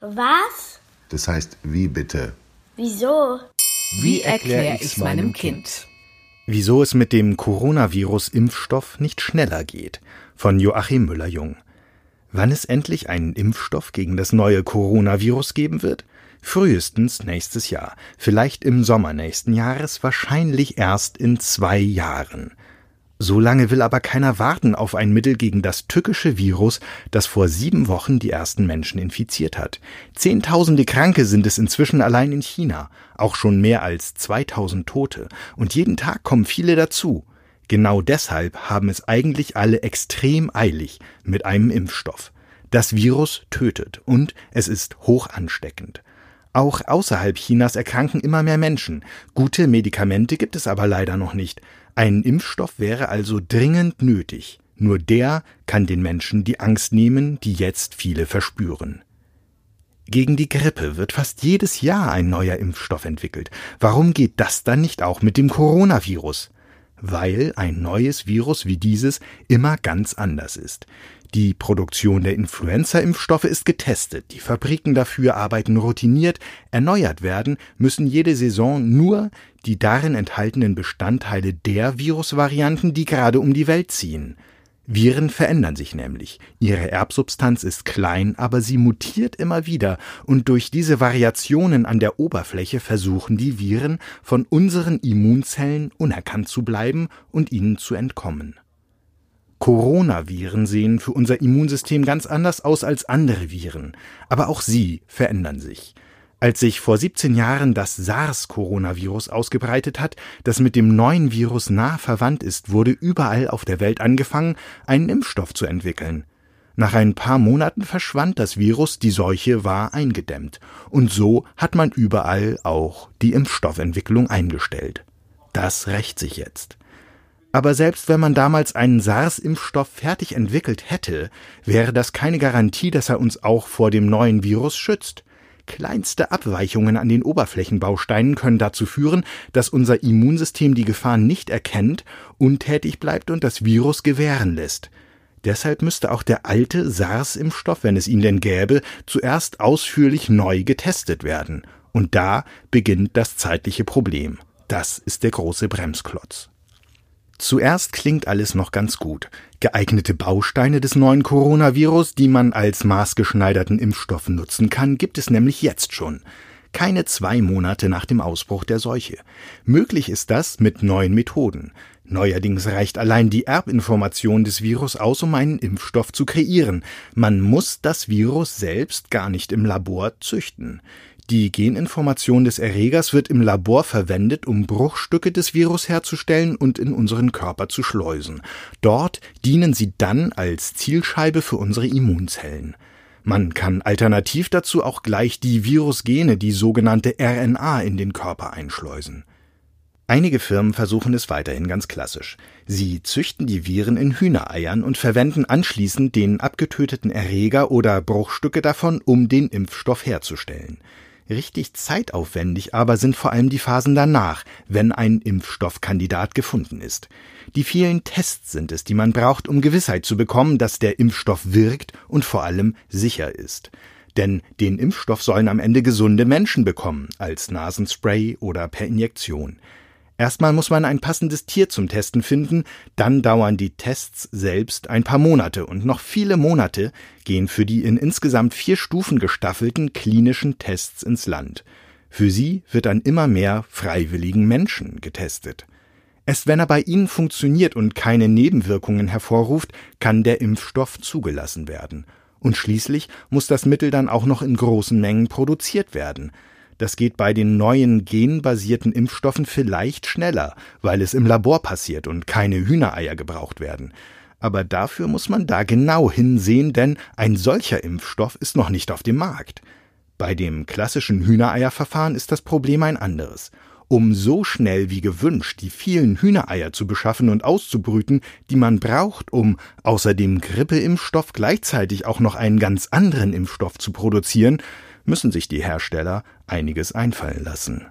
Was? Das heißt, wie bitte? Wieso? Wie erkläre ich's meinem Kind? Wieso es mit dem Coronavirus-Impfstoff nicht schneller geht. Von Joachim Müller-Jung. Wann es endlich einen Impfstoff gegen das neue Coronavirus geben wird? Frühestens nächstes Jahr, vielleicht im Sommer nächsten Jahres, wahrscheinlich erst in zwei Jahren. So lange will aber keiner warten auf ein Mittel gegen das tückische Virus, das vor sieben Wochen die ersten Menschen infiziert hat. Zehntausende Kranke sind es inzwischen allein in China, auch schon mehr als 2000 Tote, und jeden Tag kommen viele dazu. Genau deshalb haben es eigentlich alle extrem eilig mit einem Impfstoff. Das Virus tötet und es ist hoch ansteckend. Auch außerhalb Chinas erkranken immer mehr Menschen. Gute Medikamente gibt es aber leider noch nicht. Ein Impfstoff wäre also dringend nötig. Nur der kann den Menschen die Angst nehmen, die jetzt viele verspüren. Gegen die Grippe wird fast jedes Jahr ein neuer Impfstoff entwickelt. Warum geht das dann nicht auch mit dem Coronavirus? Weil ein neues Virus wie dieses immer ganz anders ist. Die Produktion der Influenza-Impfstoffe ist getestet, die Fabriken dafür arbeiten routiniert, erneuert werden müssen jede Saison nur die darin enthaltenen Bestandteile der Virusvarianten, die gerade um die Welt ziehen. Viren verändern sich nämlich. Ihre Erbsubstanz ist klein, aber sie mutiert immer wieder, und durch diese Variationen an der Oberfläche versuchen die Viren, von unseren Immunzellen unerkannt zu bleiben und ihnen zu entkommen. Coronaviren sehen für unser Immunsystem ganz anders aus als andere Viren, aber auch sie verändern sich. Als sich vor 17 Jahren das SARS-Coronavirus ausgebreitet hat, das mit dem neuen Virus nah verwandt ist, wurde überall auf der Welt angefangen, einen Impfstoff zu entwickeln. Nach ein paar Monaten verschwand das Virus, die Seuche war eingedämmt, und so hat man überall auch die Impfstoffentwicklung eingestellt. Das rächt sich jetzt. Aber selbst wenn man damals einen SARS-Impfstoff fertig entwickelt hätte, wäre das keine Garantie, dass er uns auch vor dem neuen Virus schützt. Kleinste Abweichungen an den Oberflächenbausteinen können dazu führen, dass unser Immunsystem die Gefahr nicht erkennt, untätig bleibt und das Virus gewähren lässt. Deshalb müsste auch der alte SARS-Impfstoff, wenn es ihn denn gäbe, zuerst ausführlich neu getestet werden. Und da beginnt das zeitliche Problem. Das ist der große Bremsklotz. Zuerst klingt alles noch ganz gut. Geeignete Bausteine des neuen Coronavirus, die man als maßgeschneiderten Impfstoff nutzen kann, gibt es nämlich jetzt schon. Keine zwei Monate nach dem Ausbruch der Seuche. Möglich ist das mit neuen Methoden. Neuerdings reicht allein die Erbinformation des Virus aus, um einen Impfstoff zu kreieren. Man muss das Virus selbst gar nicht im Labor züchten. Die Geninformation des Erregers wird im Labor verwendet, um Bruchstücke des Virus herzustellen und in unseren Körper zu schleusen. Dort dienen sie dann als Zielscheibe für unsere Immunzellen. Man kann alternativ dazu auch gleich die Virusgene, die sogenannte RNA, in den Körper einschleusen. Einige Firmen versuchen es weiterhin ganz klassisch. Sie züchten die Viren in Hühnereiern und verwenden anschließend den abgetöteten Erreger oder Bruchstücke davon, um den Impfstoff herzustellen. Richtig zeitaufwendig aber sind vor allem die Phasen danach, wenn ein Impfstoffkandidat gefunden ist. Die vielen Tests sind es, die man braucht, um Gewissheit zu bekommen, dass der Impfstoff wirkt und vor allem sicher ist. Denn den Impfstoff sollen am Ende gesunde Menschen bekommen, als Nasenspray oder per Injektion. Erstmal muss man ein passendes Tier zum Testen finden, dann dauern die Tests selbst ein paar Monate und noch viele Monate gehen für die in insgesamt vier Stufen gestaffelten klinischen Tests ins Land. Für sie wird an immer mehr freiwilligen Menschen getestet. Erst wenn er bei ihnen funktioniert und keine Nebenwirkungen hervorruft, kann der Impfstoff zugelassen werden. Und schließlich muss das Mittel dann auch noch in großen Mengen produziert werden. Das geht bei den neuen genbasierten Impfstoffen vielleicht schneller, weil es im Labor passiert und keine Hühnereier gebraucht werden. Aber dafür muss man da genau hinsehen, denn ein solcher Impfstoff ist noch nicht auf dem Markt. Bei dem klassischen Hühnereierverfahren ist das Problem ein anderes. Um so schnell wie gewünscht die vielen Hühnereier zu beschaffen und auszubrüten, die man braucht, um außer dem Grippeimpfstoff gleichzeitig auch noch einen ganz anderen Impfstoff zu produzieren, müssen sich die Hersteller einiges einfallen lassen.